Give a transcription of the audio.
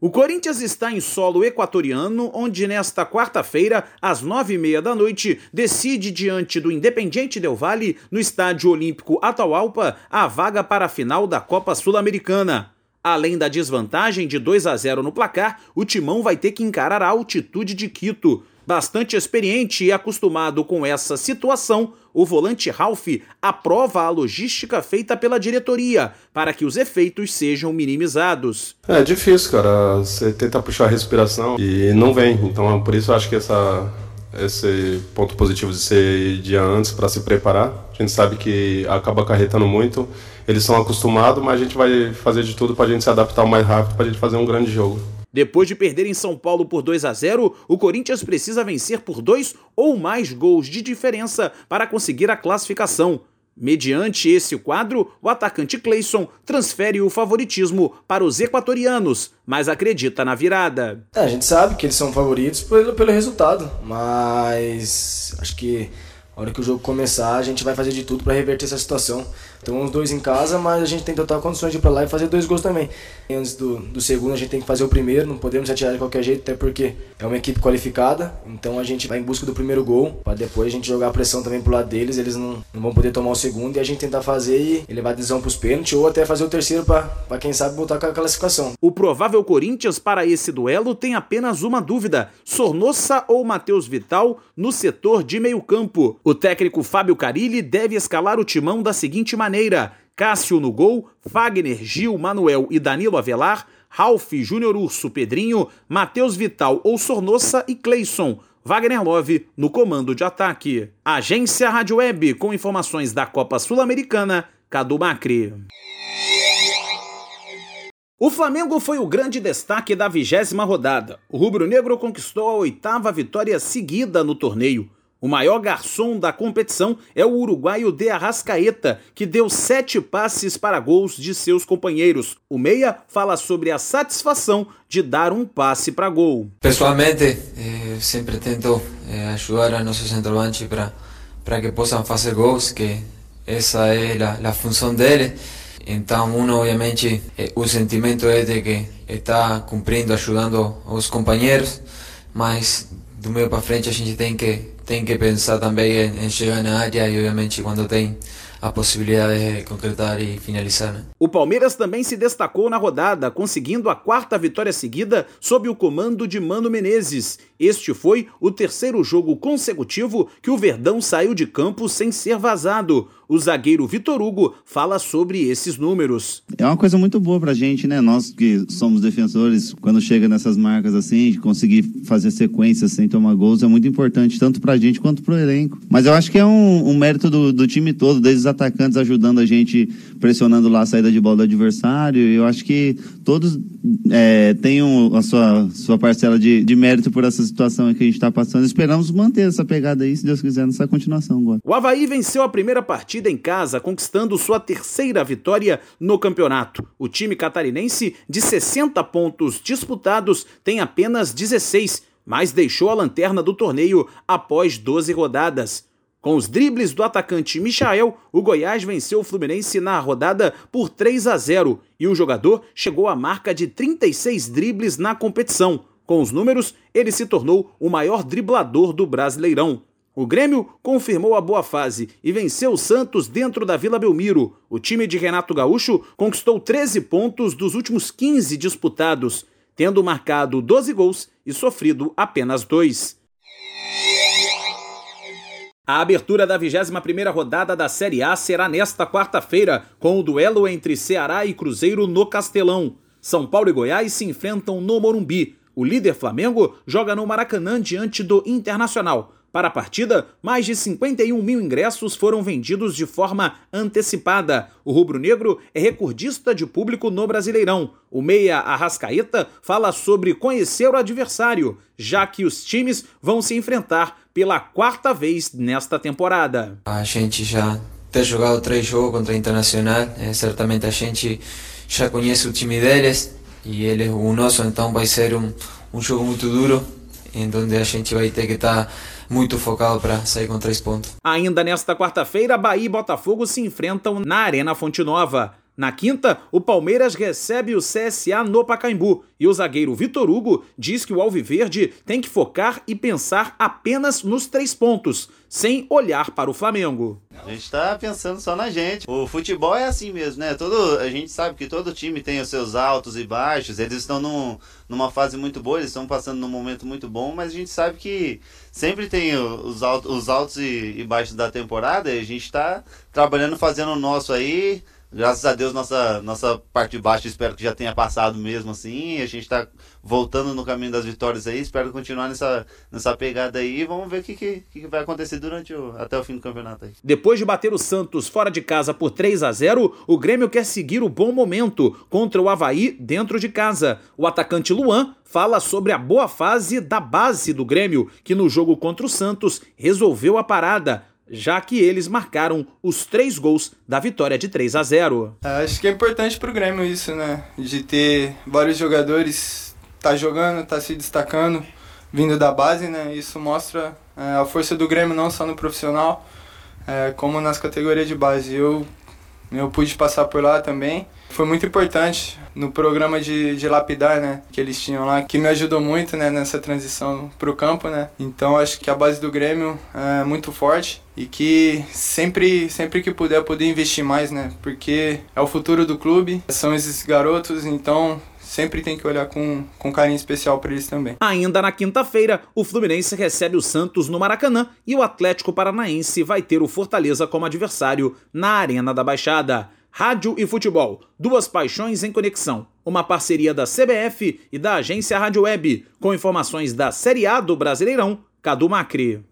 O Corinthians está em solo equatoriano, onde nesta quarta-feira, às nove e meia da noite, decide diante do Independiente Del Valle, no Estádio Olímpico Atahualpa, a vaga para a final da Copa Sul-Americana. Além da desvantagem de 2 a 0 no placar, o Timão vai ter que encarar a altitude de Quito. Bastante experiente e acostumado com essa situação, o volante Ralph aprova a logística feita pela diretoria para que os efeitos sejam minimizados. É difícil, cara. Você tenta puxar a respiração e não vem. Então, por isso eu acho que essa, esse ponto positivo de ser dia antes para se preparar. A gente sabe que acaba acarretando muito. Eles são acostumados, mas a gente vai fazer de tudo para a gente se adaptar o mais rápido para a gente fazer um grande jogo. Depois de perder em São Paulo por 2 a 0, o Corinthians precisa vencer por dois ou mais gols de diferença para conseguir a classificação. Mediante esse quadro, o atacante Cleison transfere o favoritismo para os equatorianos, mas acredita na virada. É, a gente sabe que eles são favoritos pelo, pelo resultado, mas acho que a hora que o jogo começar, a gente vai fazer de tudo para reverter essa situação. Então, uns dois em casa, mas a gente tem total condições de ir para lá e fazer dois gols também. Antes do, do segundo, a gente tem que fazer o primeiro, não podemos atirar de qualquer jeito, até porque é uma equipe qualificada. Então, a gente vai em busca do primeiro gol, para depois a gente jogar a pressão também pro lado deles. Eles não, não vão poder tomar o segundo e a gente tentar fazer e levar a decisão pros pênaltis ou até fazer o terceiro para quem sabe voltar com a classificação. O provável Corinthians para esse duelo tem apenas uma dúvida: Sornossa ou Matheus Vital no setor de meio-campo. O técnico Fábio Carilli deve escalar o timão da seguinte maneira: Cássio no gol, Fagner, Gil, Manuel e Danilo Avelar, Ralph, Júnior Urso, Pedrinho, Matheus Vital ou Sornossa e Cleison. Wagner Love no comando de ataque. Agência Rádio Web com informações da Copa Sul-Americana, Cadu Macri. O Flamengo foi o grande destaque da vigésima rodada. O rubro-negro conquistou a oitava vitória seguida no torneio. O maior garçom da competição é o uruguaio De Arrascaeta, que deu sete passes para gols de seus companheiros. O Meia fala sobre a satisfação de dar um passe para gol. Pessoalmente, eh, sempre tento eh, ajudar a nossos centroavantes para para que possam fazer gols, que essa é a, a função dele. Então, uno obviamente, eh, o sentimento é de que está cumprindo, ajudando os companheiros, mas do meio para frente a gente tem que tem que pensar também em, em chegar na área e obviamente quando tem a possibilidade de concretar e finalizar. Né? O Palmeiras também se destacou na rodada, conseguindo a quarta vitória seguida sob o comando de Mano Menezes. Este foi o terceiro jogo consecutivo que o Verdão saiu de campo sem ser vazado. O zagueiro Vitor Hugo fala sobre esses números. É uma coisa muito boa pra gente, né? Nós que somos defensores, quando chega nessas marcas assim, de conseguir fazer sequências sem tomar gols, é muito importante, tanto pra gente quanto pro elenco. Mas eu acho que é um, um mérito do, do time todo, desde atacantes ajudando a gente, pressionando lá a saída de bola do adversário. Eu acho que todos é, têm a sua, sua parcela de, de mérito por essa situação que a gente está passando. Esperamos manter essa pegada aí, se Deus quiser, nessa continuação agora. O Havaí venceu a primeira partida em casa, conquistando sua terceira vitória no campeonato. O time catarinense, de 60 pontos disputados, tem apenas 16, mas deixou a lanterna do torneio após 12 rodadas. Com os dribles do atacante Michael, o Goiás venceu o Fluminense na rodada por 3 a 0 e o jogador chegou à marca de 36 dribles na competição. Com os números, ele se tornou o maior driblador do Brasileirão. O Grêmio confirmou a boa fase e venceu o Santos dentro da Vila Belmiro. O time de Renato Gaúcho conquistou 13 pontos dos últimos 15 disputados, tendo marcado 12 gols e sofrido apenas dois. A abertura da 21ª rodada da Série A será nesta quarta-feira, com o duelo entre Ceará e Cruzeiro no Castelão. São Paulo e Goiás se enfrentam no Morumbi. O líder Flamengo joga no Maracanã diante do Internacional. Para a partida, mais de 51 mil ingressos foram vendidos de forma antecipada. O rubro-negro é recordista de público no Brasileirão. O meia Arrascaeta fala sobre conhecer o adversário, já que os times vão se enfrentar pela quarta vez nesta temporada. A gente já tem jogado três jogos contra o Internacional, é, certamente a gente já conhece o time deles e ele o nosso, então vai ser um, um jogo muito duro, em onde a gente vai ter que estar tá muito focado para sair com três pontos. Ainda nesta quarta-feira, Bahia e Botafogo se enfrentam na Arena Fonte Nova. Na quinta, o Palmeiras recebe o CSA no Pacaembu e o zagueiro Vitor Hugo diz que o Alviverde tem que focar e pensar apenas nos três pontos, sem olhar para o Flamengo. A gente está pensando só na gente. O futebol é assim mesmo, né? Todo, a gente sabe que todo time tem os seus altos e baixos, eles estão num, numa fase muito boa, eles estão passando num momento muito bom, mas a gente sabe que sempre tem os altos, os altos e, e baixos da temporada e a gente está trabalhando, fazendo o nosso aí graças a Deus nossa nossa parte de baixo espero que já tenha passado mesmo assim. A gente está voltando no caminho das vitórias aí espero continuar nessa nessa pegada aí. Vamos ver o que, que, que vai acontecer durante o até o fim do campeonato aí. Depois de bater o Santos fora de casa por 3 a 0 o Grêmio quer seguir o bom momento contra o Havaí dentro de casa. O atacante Luan fala sobre a boa fase da base do Grêmio que no jogo contra o Santos resolveu a parada já que eles marcaram os três gols da vitória de 3 a 0. É, acho que é importante para o Grêmio isso, né? De ter vários jogadores tá jogando, tá se destacando, vindo da base, né? Isso mostra é, a força do Grêmio não só no profissional, é, como nas categorias de base. Eu eu pude passar por lá também. Foi muito importante no programa de, de lapidar, né, que eles tinham lá, que me ajudou muito, né, nessa transição para o campo, né. Então acho que a base do Grêmio é muito forte e que sempre, sempre que puder, poder investir mais, né, porque é o futuro do clube, são esses garotos, então sempre tem que olhar com, com carinho especial para eles também. Ainda na quinta-feira, o Fluminense recebe o Santos no Maracanã e o Atlético Paranaense vai ter o Fortaleza como adversário na Arena da Baixada. Rádio e futebol, duas paixões em conexão. Uma parceria da CBF e da agência Rádio Web, com informações da Série A do Brasileirão, Cadu Macri.